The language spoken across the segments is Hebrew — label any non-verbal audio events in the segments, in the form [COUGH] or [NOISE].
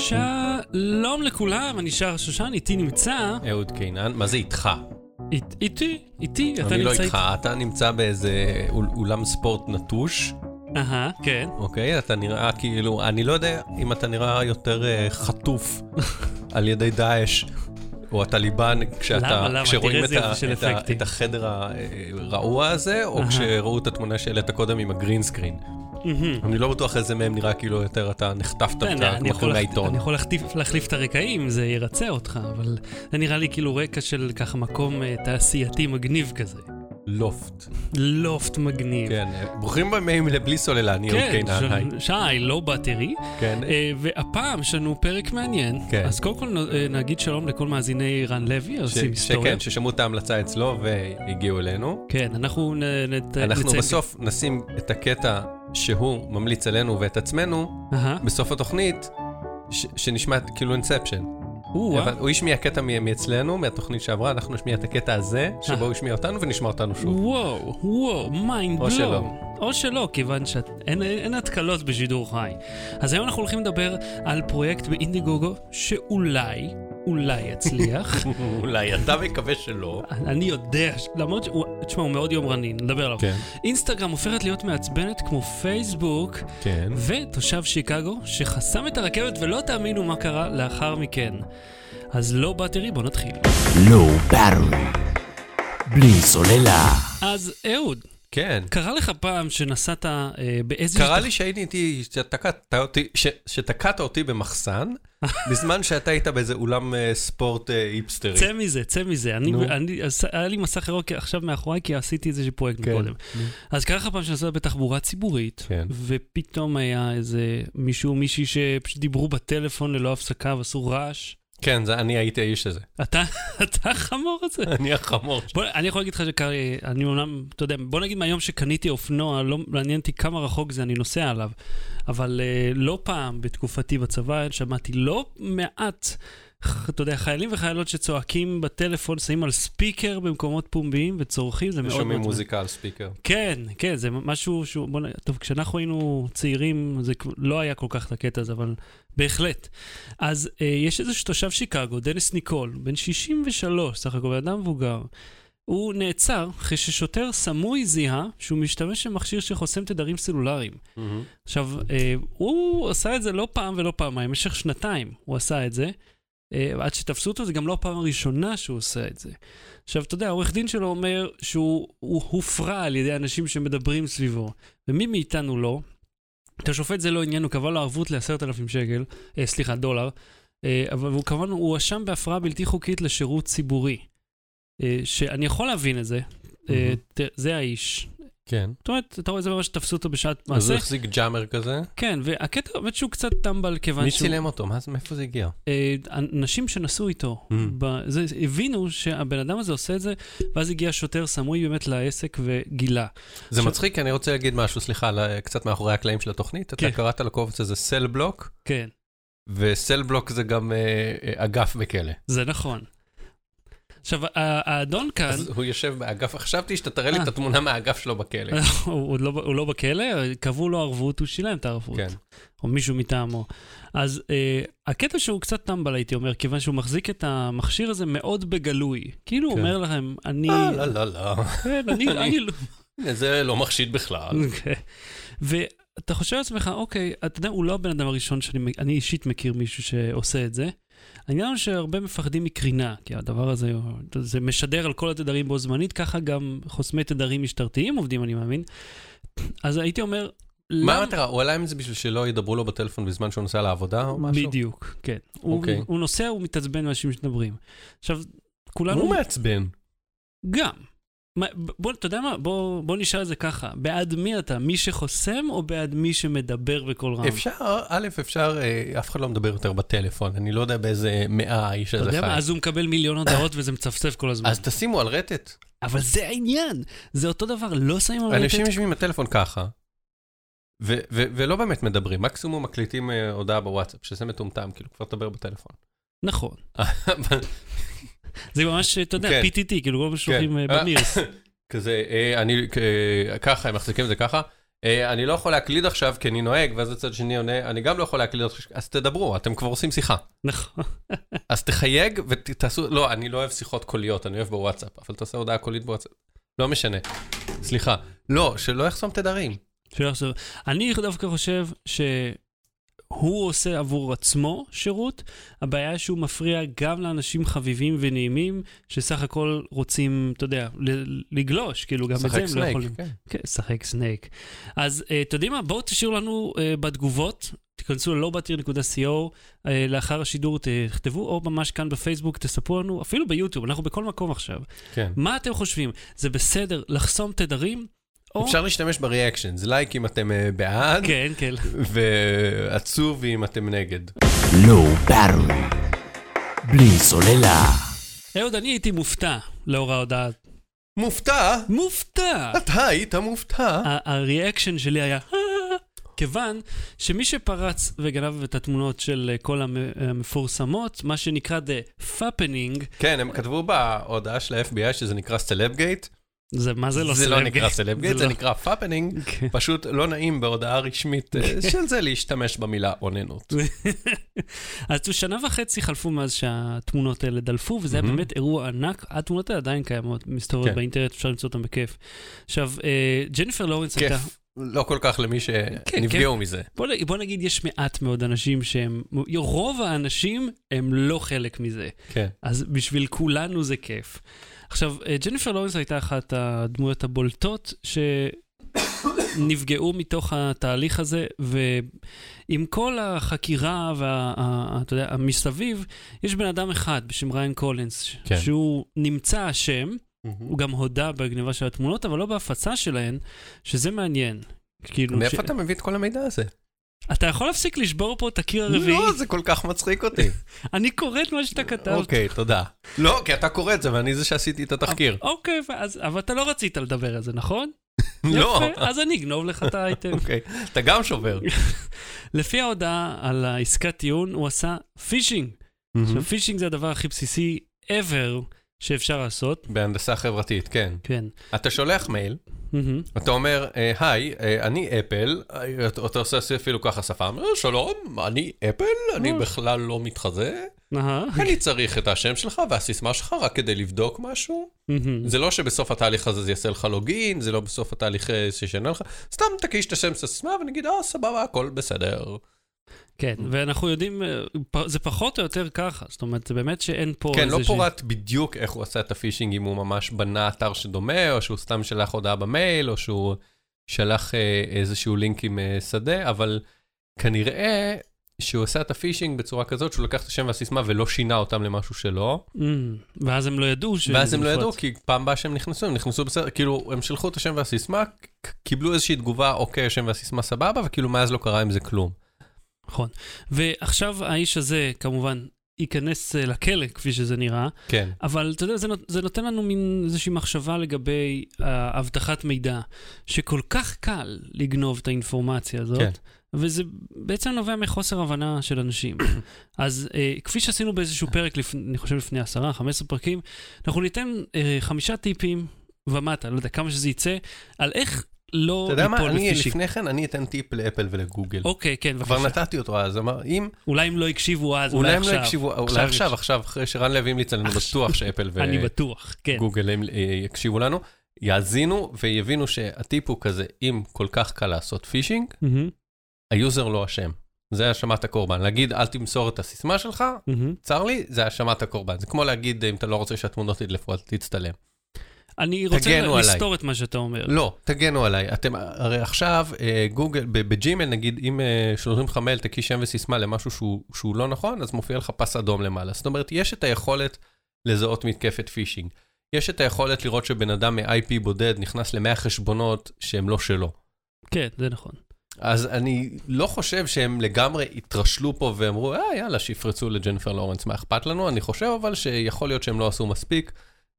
שלום לכולם, אני שר שושן, איתי נמצא... אהוד קינן, מה זה איתך? אית- איתי, איתי, אתה אני לא נמצא איתך, אתה נמצא באיזה אול- אולם ספורט נטוש, אהה, כן. אוקיי? אתה נראה כאילו, אני לא יודע אם אתה נראה יותר אה, חטוף [LAUGHS] על ידי דאעש. או הטליבן, כשאתה, למה? למה? כשרואים את, ה, את, ה. את החדר הרעוע הזה, או. כשראו את התמונה שהעלית קודם עם הגרינסקרין. אני לא בטוח איזה מהם נראה כאילו יותר אתה נחטפת כן, להחט- מהעיתון. אני יכול להחליף את הרקעים, זה ירצה אותך, אבל זה נראה לי כאילו רקע של ככה מקום אה, תעשייתי מגניב כזה. לופט. לופט מגניב. כן, אה, ברוכים הבאים לבלי סוללה, אני כן, קינן. ש- שי, לא באטרי. כן, אה, והפעם יש לנו פרק מעניין. כן. אז קודם כל נגיד שלום לכל מאזיני רן לוי, עושים היסטוריה. שכן, ששמעו את ההמלצה אצלו והגיעו אלינו. כן, אנחנו נ- נת- אנחנו נציין- בסוף נשים את הקטע שהוא ממליץ עלינו ואת עצמנו, אהה. בסוף התוכנית, ש- שנשמע כאילו Inception. אבל הוא השמיע קטע מאצלנו, מהתוכנית שעברה, אנחנו נשמיע את הקטע הזה, שבו הוא השמיע אותנו ונשמע אותנו שוב. וואו, וואו, mind או blow. שלא. או שלא, כיוון שאין אין התקלות בשידור חי. אז היום אנחנו הולכים לדבר על פרויקט באינדיגוגו שאולי, אולי יצליח. [LAUGHS] אולי אתה מקווה שלא. אני יודע, ש- למרות שהוא, תשמע, הוא מאוד יומרני, נדבר עליו. כן. אינסטגרם הופכת להיות מעצבנת כמו פייסבוק, כן. ותושב שיקגו שחסם את הרכבת ולא תאמינו מה קרה לאחר מכן. אז לא באטרי, בוא נתחיל. לואו באטרי. בלי סוללה. אז אהוד, כן. קרה לך פעם שנסעת אה, באיזושהי... קרה לי שהייתי איתי, שתקעת אותי, ש- שתקעת אותי במחסן, [LAUGHS] בזמן שאתה היית באיזה אולם אה, ספורט אה, היפסטרי. צא מזה, צא מזה. אני, נו. אני, עש- היה לי מסך ירוק עכשיו מאחוריי, כי עשיתי איזשהו פרויקט כן. קודם. אז קרה לך פעם שנסעת בתחבורה ציבורית, כן. ופתאום היה איזה מישהו, מישהי שפשוט דיברו בטלפון ללא הפסקה ועשו רעש. כן, זה, אני הייתי האיש הזה. אתה, אתה החמור הזה. אני החמור. בוא, אני יכול להגיד לך שקרה לי, אני אומנם, אתה יודע, בוא נגיד מהיום שקניתי אופנוע, לא מעניין אותי כמה רחוק זה אני נוסע עליו, אבל uh, לא פעם בתקופתי בצבא שמעתי לא מעט, אתה יודע, חיילים וחיילות שצועקים בטלפון, שמים על ספיקר במקומות פומביים וצורכים, זה מאוד מאוד... שומעים. מוזיקה על ספיקר. כן, כן, זה משהו שהוא, בוא נ... טוב, כשאנחנו היינו צעירים, זה לא היה כל כך את הקטע הזה, אבל בהחלט. אז אה, יש איזה תושב שיקגו, דניס ניקול, בן 63, סך הכל, אדם מבוגר. הוא נעצר אחרי ששוטר סמוי זיהה שהוא משתמש במכשיר שחוסם תדרים סלולריים. עכשיו, אה, הוא עשה את זה לא פעם ולא פעמיים, במשך שנתיים הוא עשה את זה. אה, עד שתפסו אותו, זה גם לא הפעם הראשונה שהוא עושה את זה. עכשיו, אתה יודע, העורך דין שלו אומר שהוא הוא הופרע על ידי אנשים שמדברים סביבו, ומי מאיתנו לא? את השופט זה לא עניין, הוא קבע לו ערבות ל-10,000 שקל, אה, סליחה, דולר, אה, אבל הוא כמובן, הוא הואשם בהפרעה בלתי חוקית לשירות ציבורי. אה, שאני יכול להבין את זה, אה, ת- זה האיש. כן. זאת אומרת, אתה רואה, זה ממש תפסו אותו בשעת אז הוא מעשה. החזיק ג'אמר כזה. כן, והקטע באמת שהוא קצת טמבל כיוון מי שהוא... צילם אותו? מה זה- מאיפה זה הגיע? אה, אנשים שנסעו איתו, Mm. ב- זה, הבינו שהבן אדם הזה עושה את זה, ואז הגיע שוטר סמוי באמת לעסק וגילה. זה מצחיק, אני רוצה להגיד משהו, סליחה, על- קצת מאחורי הקלעים של התוכנית. כן. אתה קראת לקובץ הזה סל בלוק, כן, וסל בלוק זה גם אה, אה, אגף בכלא. זה נכון. עכשיו, האדון כאן, אז הוא יושב באגף, חשבתי שאתה תראה לי אה. את התמונה מהאגף שלו בכלא. [LAUGHS] הוא, לא, הוא לא בכלא, קבעו לו ערבות, הוא שילם את הערבות. כן. או מישהו מטעמו. אז אה, הקטע שהוא קצת טמבל, הייתי אומר, כיוון שהוא מחזיק את המכשיר הזה מאוד בגלוי. כאילו הוא כן. אומר לכם, אני... אה, לא, לא, לא. כן, אני, [LAUGHS] אני לא... זה לא מחשיד בכלל. אוקיי. [LAUGHS] ואתה חושב לעצמך, אוקיי, אתה יודע, הוא לא הבן אדם הראשון שאני אני אישית מכיר מישהו שעושה את זה. העניין הוא שהרבה מפחדים מקרינה, כי הדבר הזה, זה משדר על כל התדרים בו זמנית, ככה גם חוסמי תדרים משטרתיים עובדים, אני מאמין. אז הייתי אומר, מה המטרה? הוא עלה עם זה בשביל שלא ידברו לו בטלפון בזמן שהוא נוסע לעבודה או משהו? בדיוק, כן. הוא, אוקיי. הוא נוסע, הוא מתעצבן מאנשים שמדברים. עכשיו, כולנו... הוא מעצבן. גם. מה, בוא, אתה יודע מה? בוא, בוא נשאל את זה ככה. בעד מי אתה? מי שחוסם או בעד מי שמדבר בקול רם? אפשר, א', אפשר, אה, אף אחד לא מדבר יותר בטלפון, אני לא יודע באיזה מאה האיש אתה הזה יודע מה? חי. אז הוא מקבל מיליון הודעות וזה מצפצף כל הזמן. אז תשימו על רטט. אבל זה העניין. זה אותו דבר, לא שמים על אנשים רטט. יושבים עם הטלפון ככה, ו- ו- ולא באמת מדברים, מקסימום מקליטים אה, הודעה בוואטסאפ, שזה מטומטם, כאילו, כבר תדבר בטלפון. נכון. [LAUGHS] זה ממש, אתה יודע, כן. PTT, כאילו כל מה ששולחים כן. אה, במירס. [LAUGHS] כזה, אה, אני, אה, ככה, הם מחזיקים את זה ככה, אני לא יכול להקליד עכשיו כי אני נוהג, ואז הצד שני עונה, אני גם לא יכול להקליד עכשיו, אז תדברו, אתם כבר עושים שיחה. נכון. [LAUGHS] אז תחייג ותעשו, לא, אני לא אוהב שיחות קוליות, אני אוהב בוואטסאפ, אבל תעשה הודעה קולית בוואטסאפ. לא משנה. סליחה. לא, שלא יחסום תדרים. שלא יחזור. אני דווקא חושב שהוא עושה עבור עצמו שירות, הבעיה שהוא מפריע גם לאנשים חביבים ונעימים, שסך הכל רוצים, אתה יודע, לגלוש, כאילו גם את זה הם לא יכולים. שחק סנייק. כן. כן, שחק סנייק. אז אה, אתם יודעים מה? בואו תשאירו לנו אה, בתגובות, תיכנסו ל-lowbattery.co, uh, לאחר השידור תכתבו, או ממש כאן בפייסבוק, תספרו לנו, אפילו ביוטיוב, אנחנו בכל מקום עכשיו. כן. מה אתם חושבים? זה בסדר לחסום תדרים? או... אפשר להשתמש ב-reactions, like אם אתם אה, בעד, כן, כן. ועצוב אם אתם נגד. Low Battery. בלי סוללה. אהוד, אני הייתי מופתע לאור ההודעה. מופתע? מופתע! אתה היית מופתע. ה- ה-reaction שלי היה... "אה", כיוון שמי שפרץ וגנב את התמונות של אה, כל המ- המפורסמות, מה שנקרא The Fappening, כן, הם כתבו בהודעה של ה-FBI שזה נקרא Celebgate. זה מה זה לא זה לא? נקרא Celebgate, [LAUGHS] זה זה לא. נקרא Fappening. [LAUGHS] פשוט לא נעים בהודעה רשמית אה, [LAUGHS] של זה להשתמש במילה אוננות. אז שנה וחצי חלפו מאז שהתמונות האלה דלפו, וזה היה. באמת אירוע ענק. התמונות האלה עדיין קיימות, מסתובבות כן. באינטרנט, אפשר למצוא אותן בכיף. עכשיו, אה, ג'ניפר לורנס הייתה... לא כל כך למי כן, שנפגעו מזה. בוא, בוא נגיד, יש מעט מאוד אנשים שהם... רוב האנשים הם לא חלק מזה. כן. אז בשביל כולנו זה כיף. עכשיו, אה, ג'ניפר לורנס הייתה אחת הדמויות הבולטות שנפגעו מתוך התהליך הזה, ועם כל החקירה ואתה יודע, המסביב, יש בן אדם אחד בשם ריין קולינס, כן. שהוא נמצא אשם, הוא גם הודה בגניבה של התמונות, אבל לא בהפצה שלהן, שזה מעניין. כאילו, ש... מאיפה אתה מביא את כל המידע הזה? אתה יכול להפסיק לשבור פה את הקיר הרביעי? לא, זה כל כך מצחיק אותי. [LAUGHS] אני קורא את מה שאתה כתבת. אוקיי, תודה. לא, כי אתה קורא את זה ואני זה שעשיתי את התחקיר. אוקיי, אז, אבל אתה לא רצית לדבר על זה, נכון? [LAUGHS] לא. יפה, אז אני אגנוב לך את האייטם. [LAUGHS] אוקיי, אתה גם שובר. לפי ההודעה על עסקת טיעון, הוא עשה פישינג. עכשיו, פישינג זה הדבר הכי בסיסי ever שאפשר לעשות. בהנדסה חברתית, כן. כן. אתה שולח מייל, מהמם. אתה אומר, אה, היי, אה, אני אפל, אה, אתה עושה אפילו ככה שפה, אומר, שלום, אני אפל, אני. בכלל לא מתחזה. אני צריך את השם שלך והסיסמה שלך רק כדי לבדוק משהו. זה לא שבסוף התהליך הזה זה יעשה לך login, זה לא בסוף התהליך שישנה לך, סתם תקיש את השם, את הסיסמה ונגיד, אה, סבבה, הכל בסדר. כן, ואנחנו יודעים, אה, זה פחות או יותר ככה, זאת אומרת, זה באמת שאין פה כן, לא איזושהי- פורט בדיוק איך הוא עשה את הפישינג, אם הוא ממש בנה אתר שדומה, או שהוא סתם שלח הודעה במייל, או שהוא שלח אה, איזשהו לינק עם אה, שדה, אבל כנראה שהוא עשה את הפישינג בצורה כזאת שהוא לקח את השם והסיסמה ולא שינה אותם למשהו שלו, אמ, ואז הם לא ידעו ש... ואז הם לא. ידעו, כי פעם הבאה שהם נכנסו, הם נכנסו בסדר, כאילו, הם שלחו את השם והסיסמה, קיבלו איזושהי תגובה, אוקיי, השם והסיסמה סבבה, וכאילו מאז לא קרה עם זה כלום. נכון. ועכשיו האיש הזה, כמובן, ייכנס אה, לכלא, כפי שזה נראה, כן. אבל אתה יודע, זה, נות, זה נותן לנו מין איזושהי מחשבה לגבי אה, אבטחת מידע, שכל כך קל לגנוב את האינפורמציה הזאת, כן. וזה בעצם נובע מחוסר הבנה של אנשים. [COUGHS] אז אה, כפי שעשינו באיזשהו פרק, לפ... אני חושב לפני 10, 15 פרקים, אנחנו ניתן אה, חמישה טיפים ומעלה, לא יודע כמה שזה יצא, על איך לא אתה יודע מה, אני. לפני כן, אני אתן טיפ לאפל ולגוגל. אוקיי, כן, כבר בבקשה. נתתי אותו אז, אמר, אם אולי הם לא הקשיבו אז, אולי אולי הם לא עכשיו. יקשיבו, אולי עכשיו עכשיו, עכשיו, אחרי שרן לוי המליץ עלינו, בטוח שאפל [LAUGHS] כן. וגוגל הם, אה, יקשיבו לנו, יאזינו ויבינו שהטיפ הוא כזה, אם כל כך קל לעשות פישינג, מהמם, ה-user לא אשם. זה האשמת הקורבן. להגיד, אל תמסור את הסיסמה שלך, מהמם. צר לי, זה האשמת הקורבן. זה כמו להגיד, אם אתה לא רוצה שהתמונות ידלפו, אל תצטלם. אני רוצה. לסתור את מה שאתה אומר. לא, תגן עליי. אתם, הרי עכשיו, אה, גוגל, בג'ימל נגיד, אם אה, שולחים לך מייל, תקיש שם וסיסמה למשהו שהוא, שהוא לא נכון, אז מופיע לך פס אדום למעלה. זאת אומרת, יש את היכולת לזהות מתקפת פישינג. יש את היכולת לראות שבן אדם מ-IP בודד נכנס ל-100 חשבונות שהם לא שלו. כן, זה נכון. אז אני לא חושב שהם לגמרי התרשלו פה ואמרו, אה, יאללה, שיפרצו לג'ניפר לורנס, מה אכפת לנו? אני חושב אבל שיכול להיות שהם לא עשו מספיק,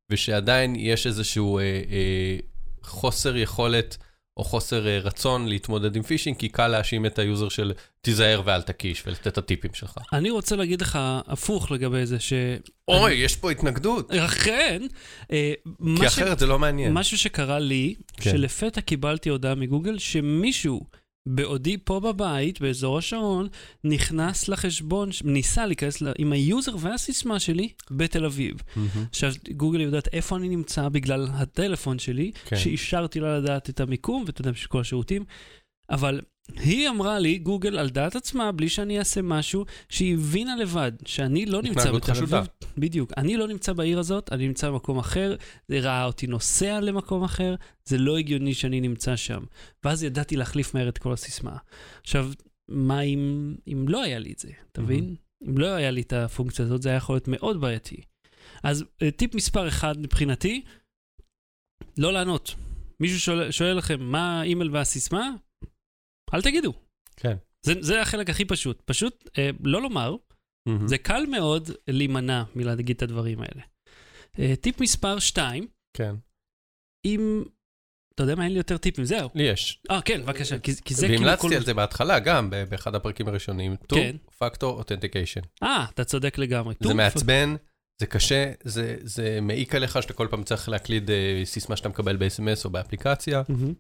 ושעדיין יש איזשהו אה, אה, חוסר יכולת, או חוסר אה, רצון להתמודד עם phishing, כי קל להאשים את ה user של תיזהר ואל תקיש ולתת את הטיפים שלך. אני רוצה להגיד לך הפוך לגבי זה, ש... אוי, יש פה התנגדות. אכן, אה, כי מה ש- אחרת זה לא מעניין. משהו שקרה לי, כן. שלפתע קיבלתי הודעה מגוגל שמישהו, בעודי פה בבית, באזור השרון, נכנס לחשבון, ניסה להיכנס ל- עם ה user והסיסמה שלי בתל אביב. מהמם. עכשיו, גוגל יודעת איפה אני נמצא בגלל הטלפון שלי, כן. שאישרתי לה לדעת את המיקום בשביל כל השירותים, אבל היא אמרה לי, גוגל, על דעת עצמה, בלי שאני אעשה משהו, שהיא הבינה לבד שאני לא נמצא בתל. אביב. בדיוק. אני לא נמצא בעיר הזאת, אני נמצא במקום אחר, זה ראה אותי נוסע למקום אחר, זה לא הגיוני שאני נמצא שם. ואז ידעתי להחליף מהר את כל הסיסמה. עכשיו, מה אם, אם לא היה לי את זה, אתה מבין? אם לא היה לי את הפונקציה הזאת, זה היה יכול להיות מאוד בעייתי. אז אה, טיפ מספר אחד מבחינתי, לא לענות. מישהו שואל, שואל לכם מה האימייל והסיסמה? אל תגידו. כן. זה, זה החלק הכי פשוט. פשוט אה, לא לומר, מהמם. זה קל מאוד להימנע מלהגיד את הדברים האלה. אה, טיפ מספר 2, כן. אם... אתה יודע מה, אין לי יותר טיפים, זהו. לי יש. אה, כן, בבקשה, כי, כי זה כאילו והמלצתי על זה בהתחלה גם, באחד הפרקים הראשונים. כן. Two Factor Authentication. אה, אתה צודק לגמרי. זה. מעצבן, זה קשה, זה, זה מעיק עליך שאתה כל פעם צריך להקליד אה, סיסמה שאתה מקבל ב-SMS או באפליקציה. מהמם.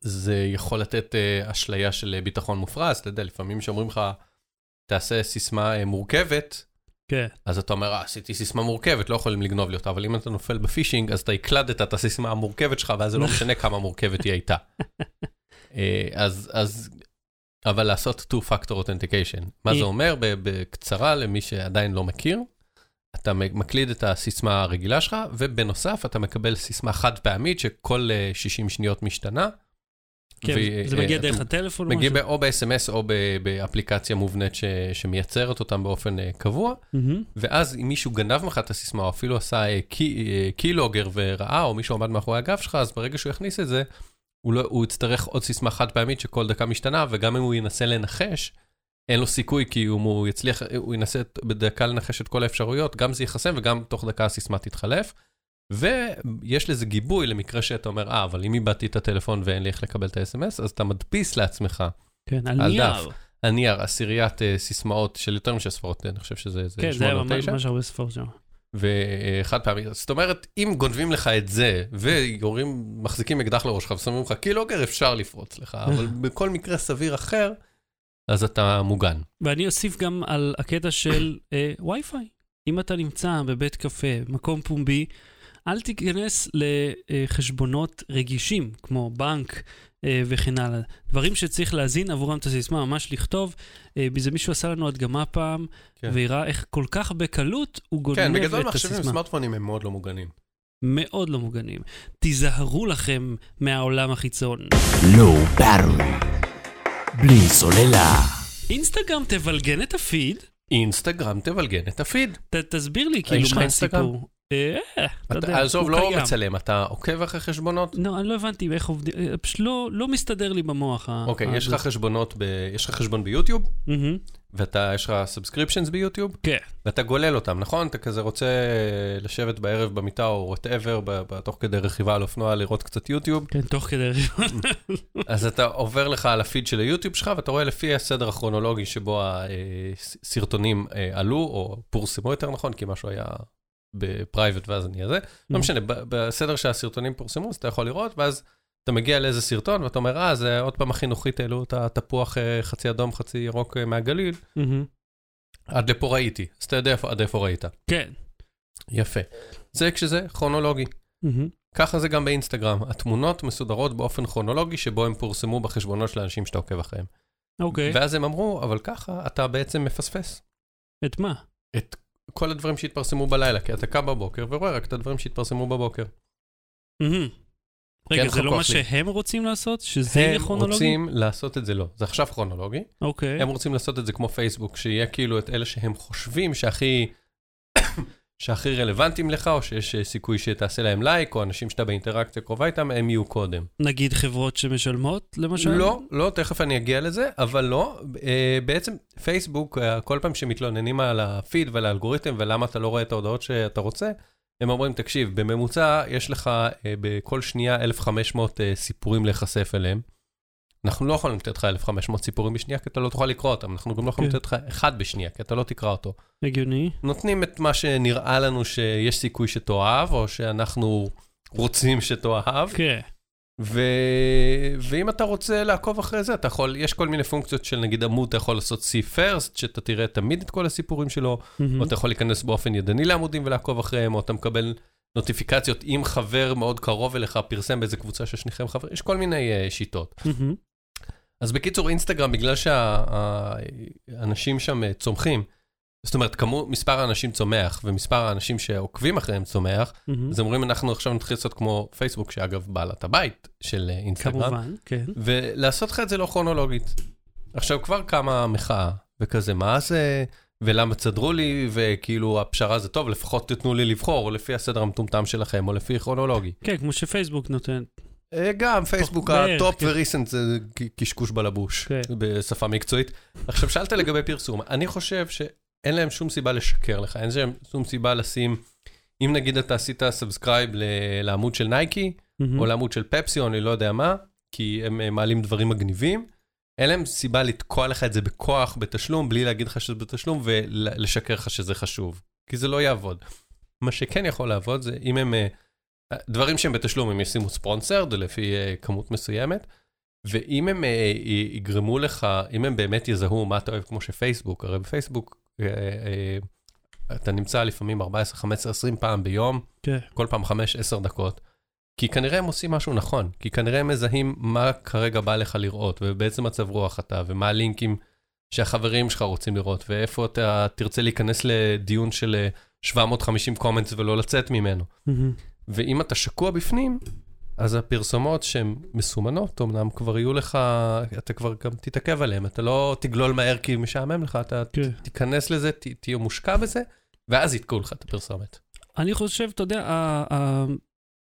זה יכול לתת אה, אשליה של אה, ביטחון מופרז, אתה יודע, לפעמים שאומרים לך, תעשה סיסמה אה, מורכבת, כן. אז אתה אומר, עשיתי סיסמה מורכבת, לא יכולים לגנוב לי אותה, אבל אם אתה נופל בפישינג, אז אתה הקלדת את הסיסמה המורכבת שלך, ואז זה לא משנה כמה מורכבת היא הייתה. [LAUGHS] אז, אז, אבל לעשות two-factor authentication. מה זה אומר? בקצרה, למי שעדיין לא מכיר, אתה מקליד את הסיסמה הרגילה שלך, ובנוסף אתה מקבל סיסמה חד פעמית שכל אה, 60 שניות משתנה. כן, ו- זה מגיע אתה דרך הטלפון או מגיע משהו? ב- או ב-SMS או ב- באפליקציה מובנית ש- שמייצרת אותם באופן אה, קבוע, מהמם. ואז אם מישהו גנב ממך את הסיסמה, או אפילו עשה אה, קי- אה, קיילוגר וראה, או מישהו עמד מאחורי הגב שלך, אז ברגע שהוא יכניס את זה, הוא, לא, הוא יצטרך עוד סיסמה חד פעמית שכל דקה משתנה, וגם אם הוא ינסה לנחש, אין לו סיכוי, כי אם הוא יצליח, הוא ינסה בדקה לנחש את כל האפשרויות, גם זה ייחסם וגם תוך דקה הסיסמה תתחלף. ויש לזה גיבוי למקרה שאתה אומר, אה, אבל אם איבדתי את הטלפון ואין לי איך לקבל את ה-SMS, אז אתה מדפיס לעצמך כן, על על נייר. דף. הנייר, עשיריית אה, סיסמאות של יותר משש ספרות, אני חושב שזה זה כן, זה היה. ממש הרבה ספרות שם. וחד פעמי, זאת אומרת, אם גונבים לך את זה, ויורים, מחזיקים אקדח לראשך ושמים לך קילוגר, אפשר לפרוץ לך, [LAUGHS] אבל בכל מקרה סביר אחר, אז אתה מוגן. ואני אוסיף גם על הקטע של אה, וי-פיי. אם אתה נמצא בבית קפה, מקום פומבי, אל תיכנס לחשבונות רגישים, כמו בנק אה, וכן הלאה. דברים שצריך להזין עבורם את הסיסמה, ממש לכתוב. אה, בזה מישהו עשה לנו הדגמה פעם, כן. והראה איך כל כך בקלות הוא גונב כן, את בגדול מחשבים הסיסמה. וסמארטפונים הם מאוד לא מוגנים. מאוד לא מוגנים. תיזהרו לכם מהעולם החיצון. Low Battery. בלי סוללה. אינסטגרם תבלגן את הפיד? אינסטגרם תבלגן את הפיד. ת, תסביר לי כאילו מה? הסיפור. אה, אתה יודע, עזוב, לא. מצלם, אתה עוקב אחרי חשבונות? לא, אני לא הבנתי איך עובדים, אה, פשוט לא, לא מסתדר לי במוח. אוקיי, יש. לך חשבונות, יש לך חשבון ביוטיוב. ואתה, יש לך subscriptions ביוטיוב, כן, ואתה גולל אותם, נכון? אתה כזה רוצה לשבת בערב במיטה או whatever, תוך כדי רכיבה על אופנוע, לראות קצת יוטיוב, כן, תוך כדי... [LAUGHS] אז אתה עובר לך על הפיד של היוטיוב שלך, ואתה רואה לפי הסדר הכרונולוגי שבו הסרטונים אה, עלו, או פורסמו יותר נכון, כי משהו היה ב private ואז אני הזה. לא משנה, ב- בסדר שהסרטונים פורסמו, אז אתה יכול לראות, ואז אתה מגיע לאיזה סרטון, ואתה אומר, אה, זה עוד פעם החינוכית העלו את התפוח אה, חצי אדום, חצי ירוק אה, מהגליל, מהמם. עד לפה ראיתי. אז אתה יודע עד איפה ראית. כן. יפה. זה כשזה כרונולוגי. מהמם. ככה זה גם באינסטגרם. התמונות מסודרות באופן כרונולוגי שבו הם פורסמו בחשבונות של האנשים שאתה עוקב אחריהם. אוקיי. ואז הם אמרו, אבל ככה אתה בעצם מפספס את מה? את כל הדברים שהתפרסמו בלילה, כי אתה קם בבוקר ורואה רק את הדברים שהתפרסמו בבוקר. מהמם. רגע, כן, זה לא מה. שהם רוצים לעשות? שזה יהיה הם כרונולוגי? רוצים לעשות את זה לא. זה עכשיו כרונולוגי. אוקיי. הם רוצים לעשות את זה כמו פייסבוק, שיהיה כאילו את אלה שהם חושבים שהכי... שהכי רלוונטיים לך, או שיש אה, סיכוי שתעשה להם לייק, או אנשים שאתה באינטראקציה קרובה איתם, הם יהיו קודם. נגיד חברות שמשלמות, למשל? לא, לא, תכף אני אגיע לזה, אבל לא. אה, בעצם פייסבוק, אה, כל פעם שמתלוננים על הפיד ועל האלגוריתם ולמה אתה לא רואה את ההודעות שאתה רוצה, הם אומרים, תקשיב, בממוצע יש לך בכל שנייה 1,500 אה, סיפורים להיחשף אליהם. אנחנו לא יכולים לתת לך 1,500 סיפורים בשנייה, כי אתה לא תוכל לקרוא אותם. אנחנו גם לא יכולים כן. לתת לך אחד בשנייה, כי אתה לא תקרא אותו. הגיוני. נותנים את מה שנראה לנו שיש סיכוי שתאהב, או שאנחנו רוצים שתאהב. כן. ו... ואם אתה רוצה לעקוב אחרי זה, אתה יכול, יש כל מיני פונקציות של נגיד עמוד, אתה יכול לעשות see first, שאתה תראה תמיד את כל הסיפורים שלו. או אתה יכול להיכנס באופן ידני לעמודים ולעקוב אחריהם, או אתה מקבל נוטיפיקציות אם חבר מאוד קרוב אליך פרסם באיזה קבוצה ששניכם חברים, יש כל מיני uh, שיטות. מהמם. אז בקיצור, אינסטגרם, בגלל שהאנשים שם אה, צומחים, זאת אומרת, כמות, מספר האנשים צומח, ומספר האנשים שעוקבים אחריהם צומח, מהמם. אז אומרים, אנחנו עכשיו נתחיל לעשות כמו פייסבוק, שאגב, בעלת הבית של אה, אינסטגרם, כמובן, כן. ולעשות לך את זה לא כרונולוגית. עכשיו, כבר קמה מחאה, וכזה, מה זה, ולמה תסדרו לי, וכאילו, הפשרה זה טוב, לפחות תיתנו לי לבחור, לפי הסדר המטומטם שלכם, או לפי כרונולוגי. כן, כמו שפייסבוק נותן. אה, גם פייסבוק ה top כן. ו recent זה קשקוש בלבוש, כן. בשפה מקצועית. עכשיו, שאלת לגבי פרסום, אני חושב שאין להם שום סיבה לשקר לך, אין להם שום סיבה לשים, אם נגיד אתה עשית subscribe לעמוד של נייקי. או לעמוד של פפסי, או אני לא יודע מה, כי הם מעלים דברים מגניבים, אין להם סיבה לתקוע לך את זה בכוח, בתשלום, בלי להגיד לך שזה בתשלום, ולשקר לך שזה חשוב, כי זה לא יעבוד. מה שכן יכול לעבוד זה אם הם, אה, דברים שהם בתשלום, הם ישימו ספונסרד לפי אה, כמות מסוימת, ואם הם אה, יגרמו לך, אם הם באמת יזהו מה אתה אוהב, כמו שפייסבוק, הרי בפייסבוק אה, אתה נמצא לפעמים 14, 15, 20 פעם ביום, כן. כל פעם 5-10 דקות, כי כנראה הם עושים משהו נכון, כי כנראה הם מזהים מה כרגע בא לך לראות, ובאיזה מצב רוח אתה, ומה הלינקים שהחברים שלך רוצים לראות, ואיפה אתה תרצה להיכנס לדיון של אה, 750 קומנטס ולא לצאת ממנו. מהמם. ואם אתה שקוע בפנים, אז הפרסומות שהן מסומנות, אמנם כבר יהיו לך, אתה כבר גם תתעכב עליהן, אתה לא תגלול מהר כי משעמם לך, אתה כן. תיכנס לזה, ת, תהיה מושקע בזה, ואז יתקעו לך את הפרסומת. אני חושב, אתה יודע, ה- ה-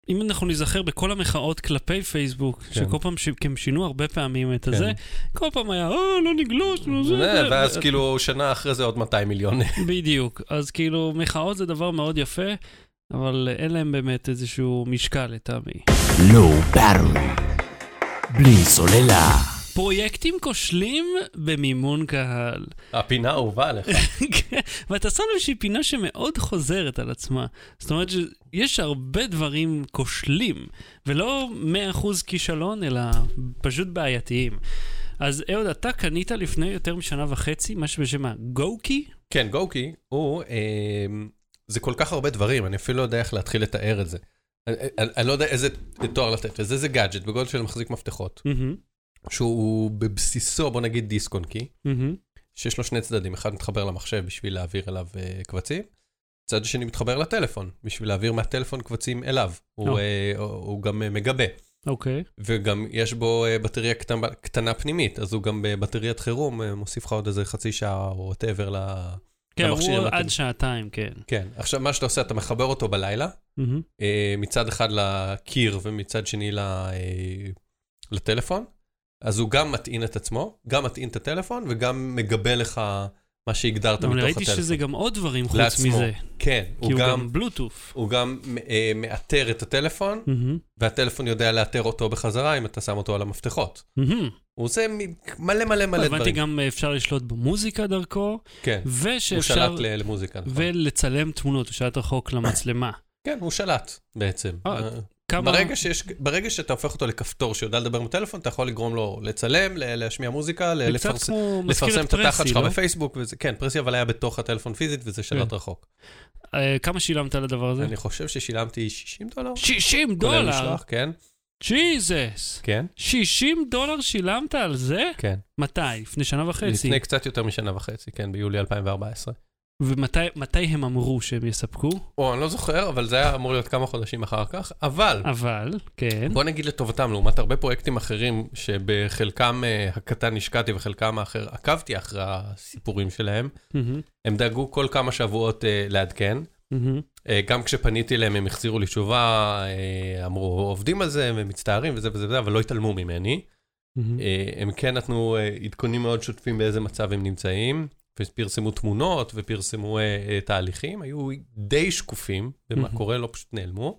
אם אנחנו ניזכר בכל המחאות כלפי פייסבוק, כן. שכל פעם, ש- כי הם שינו הרבה פעמים את כן. הזה, כל פעם היה, אה, לא נגלוש, לא זה, זה, זה. ואז כאילו שנה אחרי זה עוד 200 מיליון. בדיוק. אז כאילו, מחאות זה דבר מאוד יפה, אבל אין להם באמת איזשהו משקל לטעמי. Low Battery. בלי סוללה. פרויקטים כושלים במימון קהל. הפינה האהובה עליך. כן, [LAUGHS] ואתה שם לב שהיא פינה שמאוד חוזרת על עצמה. זאת אומרת שיש הרבה דברים כושלים, ולא 100% כישלון, אלא פשוט בעייתיים. אז אהוד, אתה קנית לפני יותר משנה וחצי משהו בשם הגוקי? כן, גוקי הוא, אה, זה כל כך הרבה דברים, אני אפילו לא יודע איך להתחיל לתאר את זה. אני, אני, אני לא יודע איזה תואר לתת לזה, זה גאדג'ט בגודל של מחזיק מפתחות, מהמם, שהוא בבסיסו, בוא נגיד דיסק און קי, מהמם, שיש לו שני צדדים, אחד מתחבר למחשב בשביל להעביר אליו אה, קבצים, צד שני מתחבר לטלפון, בשביל להעביר מהטלפון קבצים אליו. הוא, או. אה, הוא, הוא גם אה, מגבה, אוקיי. וגם יש בו בטריה קטנה, קטנה פנימית, אז הוא גם בבטריית חירום מוסיף לך עוד איזה חצי שעה או וואטאבר ל... כן, הוא עד שעתיים, כן. כן, עכשיו מה שאתה עושה, אתה מחבר אותו בלילה, אה, מצד אחד לקיר ומצד שני ל, אה, לטלפון, אז הוא גם מטעין את עצמו, גם מטעין את הטלפון וגם מגבה לך מה שהגדרת מתוך הטלפון. ראיתי שזה גם עוד דברים חוץ לעצמו. מזה. כן, כי הוא הוא גם, גם בלוטוף. הוא גם אה, מאתר את הטלפון, מהמם, והטלפון יודע לאתר אותו בחזרה אם אתה שם אותו על המפתחות. מהמם. הוא עושה מלא מלא מלא הבנתי דברים. גם אפשר לשלוט במוזיקה דרכו, כן, הוא ושאפשר... שלט ל- למוזיקה, נכון. ולצלם תמונות, הוא שלט רחוק למצלמה. כן, הוא שלט בעצם. כמה... ברגע, שיש, ברגע שאתה הופך אותו לכפתור שיודע לדבר בטלפון, אתה יכול לגרום לו לצלם, להשמיע מוזיקה, לפרס... לפרסם את את התחת שלך לא? בפייסבוק, וזה, כן, פרסי אבל היה בתוך הטלפון פיזית, וזה שלט כן. רחוק. אה, כמה שילמת על הדבר הזה? אני חושב ששילמתי 60 דולר. 60 כולל דולר! משלוח, כן, ג'יזוס! כן, 60 דולר שילמת על זה? כן. מתי? לפני שנה וחצי. לפני קצת יותר משנה וחצי, כן, ביולי 2014. ומתי מתי הם אמרו שהם יספקו? או, אני לא זוכר, אבל זה היה אמור להיות כמה חודשים אחר כך, אבל... אבל, כן. בוא נגיד לטובתם, לעומת הרבה פרויקטים אחרים, שבחלקם אה, הקטן השקעתי וחלקם האחר עקבתי אחרי הסיפורים שלהם, הם דאגו כל כמה שבועות אה, לעדכן. אה, גם כשפניתי אליהם הם החזירו לי תשובה, אה, אמרו עובדים על זה, הם מצטערים וזה וזה וזה, אבל לא התעלמו ממני. אה, הם כן נתנו אה, עדכונים מאוד שוטפים באיזה מצב הם נמצאים, ופרסמו תמונות ופרסמו אה, אה, תהליכים, היו די שקופים במה מהמם. קורה, לא פשוט נעלמו.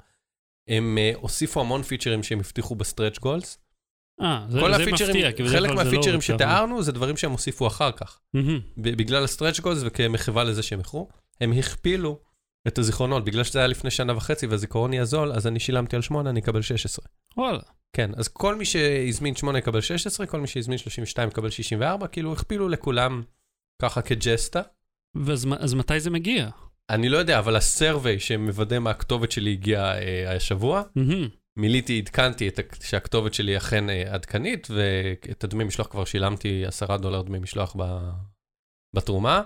הם אה, הוסיפו המון features שהם הבטיחו ב stretch goals. אה, זה, כל זה הפיצ'רים, מפתיע, כי בדרך חלק כלל זה לא מהפיצ'רים. שתיארנו זה דברים שהם הוסיפו אחר כך. ב- בגלל הסטרץ' גולס וכמחווה לזה שהם איחרו, הם הכפילו את הזיכרונות. בגלל שזה היה לפני שנה וחצי והזיכרון יהיה זול, אז אני שילמתי על 8, אני אקבל 16. וואלה. כן, אז כל מי שהזמין 8 יקבל 16, כל מי שהזמין 32 יקבל 64, כאילו הכפילו לכולם ככה כג'סטה. ואז אז מתי זה מגיע? אני לא יודע, אבל הסרוויי שמוודא מה הכתובת שלי הגיעה אה, השבוע, מהמם. מילאתי, עדכנתי את, שהכתובת שלי אכן אה, עדכנית, ואת הדמי משלוח כבר שילמתי 10 דולר דמי משלוח ב, בתרומה,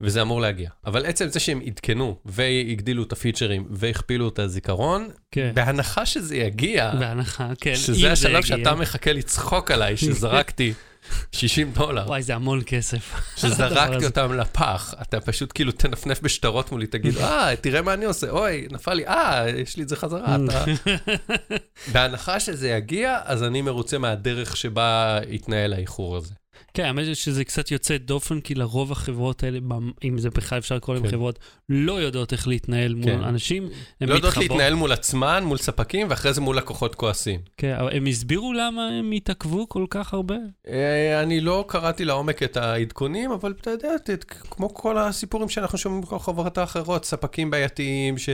וזה אמור להגיע. אבל עצם זה שהם עדכנו והגדילו את הפיצ'רים והכפילו את הזיכרון, כן. בהנחה שזה יגיע, בהנחה, כן. שזה זה השלב. שאתה מחכה לצחוק עליי, שזרקתי [LAUGHS] 60 דולר, וואי, זה המון כסף. שזרקתי. אותם לפח, אתה פשוט כאילו תנפנף בשטרות מולי, תגיד, אה, תראה מה אני עושה, אוי, נפל לי, אה, יש לי את זה חזרה. אתה... [LAUGHS] בהנחה שזה יגיע, אז אני מרוצה מהדרך שבה התנהל האיחור הזה. כן, האמת שזה קצת יוצא דופן, כי לרוב החברות האלה, אם זה בכלל אפשר לקרוא להם כן. חברות, לא יודעות איך להתנהל מול כן. אנשים. לא יודעות להתנהל מול עצמן, מול ספקים, ואחרי זה מול לקוחות כועסים. כן, אבל הם הסבירו למה הם התעכבו כל כך הרבה? אה, אני לא קראתי לעומק את העדכונים, אבל אתה יודע, כמו כל הסיפורים שאנחנו שומעים בכל חברות האחרות, ספקים בעייתיים, ש...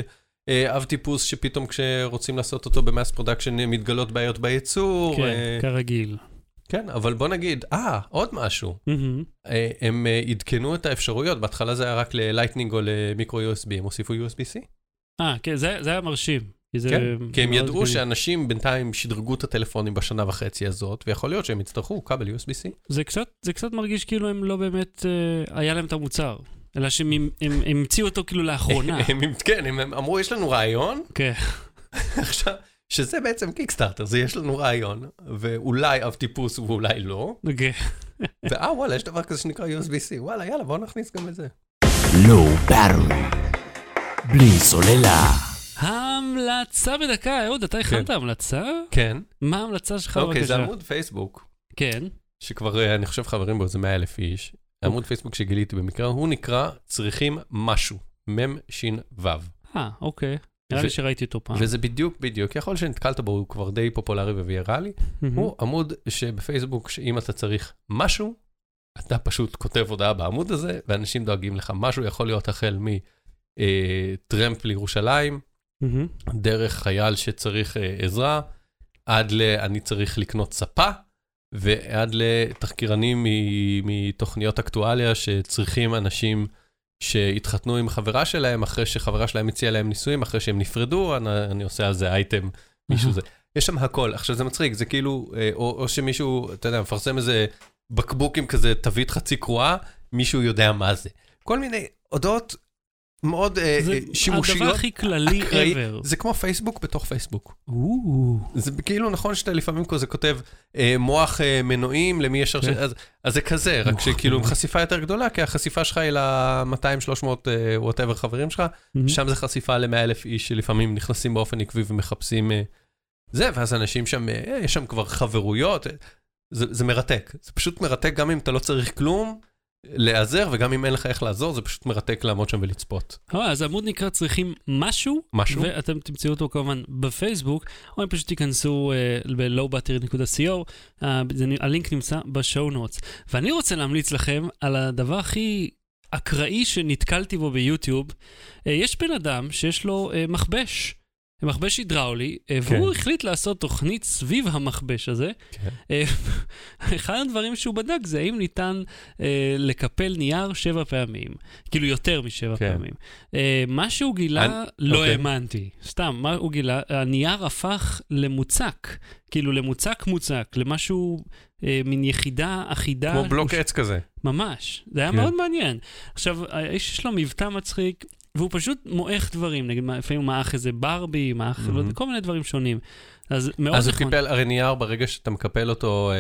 אה, אב טיפוס שפתאום כשרוצים לעשות אותו ב mass production מתגלות בעיות בייצור. כן, אה, כרגיל. כן, אבל בוא נגיד, אה, עוד משהו. אה, הם אה, עדכנו את האפשרויות, בהתחלה זה היה רק ל Lightning או ל micro USB, הם הוסיפו USB-C. אה, כן, זה זה היה מרשים. כי זה כן, כי הם ידעו גדול. שאנשים בינתיים שדרגו את הטלפונים בשנה וחצי הזאת, ויכול להיות שהם יצטרכו כבל USB-C. זה קצת, זה קצת מרגיש כאילו הם לא באמת, אה, היה להם את המוצר. אלא שהם הם, הם המציאו אותו כאילו לאחרונה. [LAUGHS] הם- כן, הם הם אמרו, יש לנו רעיון, כן. [LAUGHS] עכשיו, שזה בעצם קיקסטארטר, זה יש לנו רעיון, ואולי אב טיפוס ואולי לא, כן. ואה וואלה, יש דבר כזה שנקרא USB-C, וואלה, יאללה, בואו נכניס גם את זה. Low Battery. בלי סוללה. ההמלצה בדקה, אהוד, אתה הכנת המלצה? כן, מה ההמלצה שלך אוקיי, זה? עמוד פייסבוק, כן. שכבר, אה, אני חושב, חברים בו איזה 100 אלף איש. עמוד פייסבוק שגיליתי במקרה, הוא נקרא צריכים משהו, שין וו. אה, אוקיי. נראה לי שראיתי אותו פעם. וזה בדיוק, בדיוק, יכול שנתקלת בו, הוא כבר די פופולרי וויראלי. הוא עמוד שבפייסבוק, שאם אתה צריך משהו, אתה פשוט כותב הודעה בעמוד הזה, ואנשים דואגים לך. משהו יכול להיות החל מטרמפ לירושלים, מהמם. דרך חייל שצריך אה, עזרה, עד ל... אני צריך לקנות ספה, ועד לתחקירנים מתוכניות אקטואליה שצריכים אנשים שהתחתנו עם חברה שלהם, אחרי שחברה שלהם הציעה להם נישואים, אחרי שהם נפרדו, אני, אני עושה על זה אייטם, מישהו. זה. יש שם הכל. עכשיו זה מצחיק, זה כאילו, אה, או, או שמישהו, אתה יודע, מפרסם איזה בקבוק עם כזה תווית חצי קרועה, מישהו יודע מה זה. כל מיני הודעות מאוד אה, זה אה, שימושיות. הדבר הכי כללי אקראי. ever. זה כמו פייסבוק בתוך פייסבוק. או, זה כאילו נכון שאתה לפעמים כזה כותב אה, מוח אה, מנועים למי יש... כן. אז, אז זה כזה, רק מוח שכאילו עם. חשיפה יותר גדולה, כי החשיפה שלך היא ל-200-300 whatever חברים שלך, מהמם. שם זה חשיפה ל-100 אלף איש שלפעמים נכנסים באופן עקבי ומחפשים אה, זה, ואז אנשים שם, אה, יש שם כבר חברויות, אה, זה, זה מרתק. זה פשוט מרתק גם אם אתה לא צריך כלום, להיעזר, וגם אם אין לך איך לעזור, זה פשוט מרתק לעמוד שם ולצפות. אה, אז העמוד נקרא צריכים משהו, משהו? ואתם תמצאו אותו כמובן בפייסבוק, או אם פשוט תיכנסו uh, ב-lowbattery.co, uh, הלינק נמצא בשואו נוטס. ואני רוצה להמליץ לכם על הדבר הכי אקראי שנתקלתי בו ביוטיוב. Uh, יש בן אדם שיש לו uh, מכבש. מכבש הידראולי, אה, כן. והוא החליט לעשות תוכנית סביב המכבש הזה. כן. אה, אחד הדברים שהוא בדק זה האם ניתן אה, לקפל נייר שבע פעמים, כאילו יותר משבע כן. פעמים. אה, מה שהוא גילה, אני- לא אוקיי. האמנתי. סתם, מה הוא גילה? הנייר הפך למוצק, כאילו למוצק מוצק, למשהו, אה, מין יחידה אחידה. כמו בלוק מוש- עץ כזה. ממש, זה היה כן. מאוד מעניין. עכשיו, האיש יש לו מבטא מצחיק, והוא פשוט מועך דברים, נגיד, לפעמים הוא מעך איזה ברבי, מעך, לא מהמם. כל מיני דברים שונים. אז מאוד אז הוא נחמד. קיפל, הרי נייר, ברגע שאתה מקפל אותו אה,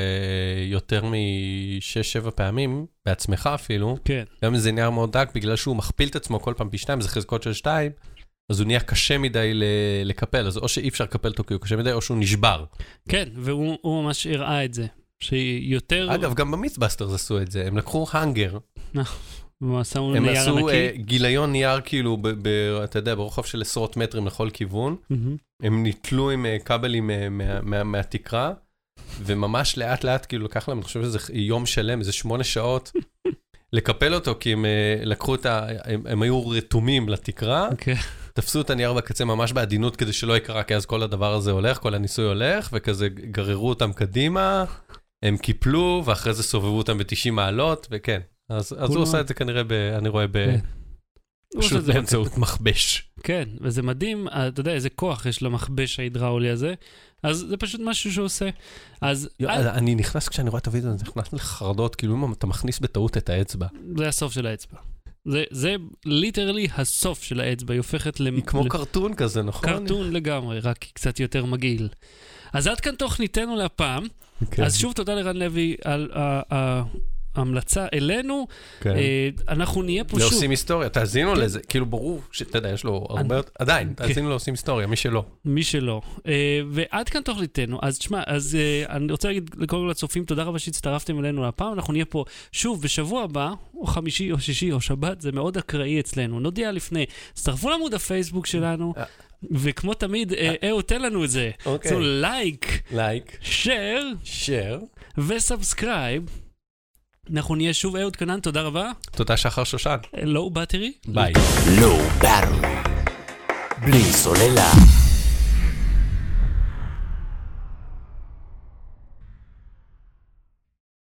יותר משש-שבע פעמים, בעצמך אפילו, כן. גם אם זה נייר מאוד דק, בגלל שהוא מכפיל את עצמו כל פעם פי שתיים, זה חזקות של שתיים, אז הוא נהיה קשה מדי ל- לקפל, אז או שאי אפשר לקפל אותו כי הוא קשה מדי, או שהוא נשבר. כן, והוא הוא ממש הראה את זה. שהיא יותר... אגב, גם במיצבסטרס עשו את זה, הם לקחו האנגר, עשו הם נייר עשו אה, ענקי. גיליון נייר כאילו, ב- ב- אתה יודע, ברוחב של עשרות מטרים לכל כיוון. מהמם. הם נתלו עם אה, כבלים אה, מה- מה- מהתקרה, וממש לאט לאט, כאילו לקח להם, אני חושב שזה יום שלם, איזה שמונה שעות, [LAUGHS] לקפל אותו, כי הם לקחו את ה... הם, הם היו רתומים לתקרה, כן. תפסו את הנייר בקצה ממש בעדינות כדי שלא יקרה, כי אז כל הדבר הזה הולך, כל הניסוי הולך, וכזה גררו אותם קדימה, הם קיפלו, ואחרי זה סובבו אותם ב-90 מעלות, וכן. אז, אז הוא עושה את זה כנראה, ב, אני רואה, ב, כן. פשוט באמצעות מכבש. כן, וזה מדהים, אה, אתה יודע, איזה כוח יש למכבש ההידראולי הזה, אז זה פשוט משהו שהוא עושה. אז אל- אני נכנס, כשאני רואה את הוידאו, הזה, נכנס לחרדות, כאילו אם אתה מכניס בטעות את האצבע. זה הסוף של האצבע. זה, זה ליטרלי הסוף של האצבע, היא הופכת למ... היא כמו ל- קרטון כזה, נכון? קרטון לגמרי, רק קצת יותר מגעיל. אז עד כאן תוכניתנו להפעם. כן, אז שוב תודה לרן לוי על ה- ה- ההמלצה אלינו. כן. אה, אנחנו נהיה פה שוב. לעושים היסטוריה, תאזינו כן. לזה, כאילו ברור שאתה יודע, יש לו אני- הרבה יותר, עדיין, כן. תאזינו לעושים היסטוריה, מי שלא. מי שלא. אה, ועד כאן תוכניתנו. אז תשמע, אז אה, אני רוצה להגיד לכל הצופים, תודה רבה שהצטרפתם אלינו הפעם. אנחנו נהיה פה שוב בשבוע הבא, או חמישי או שישי או שבת, זה מאוד אקראי אצלנו. נודיע לפני. הצטרפו לעמוד הפייסבוק שלנו, אה. וכמו תמיד, אה, אהוד, תן לנו את זה. אוקיי. like, like, share share. ו subscribe. אנחנו נהיה שוב אהוד כנען, תודה רבה. תודה שחר שושן. Low Battery. ביי. Low Battery. בלי סוללה.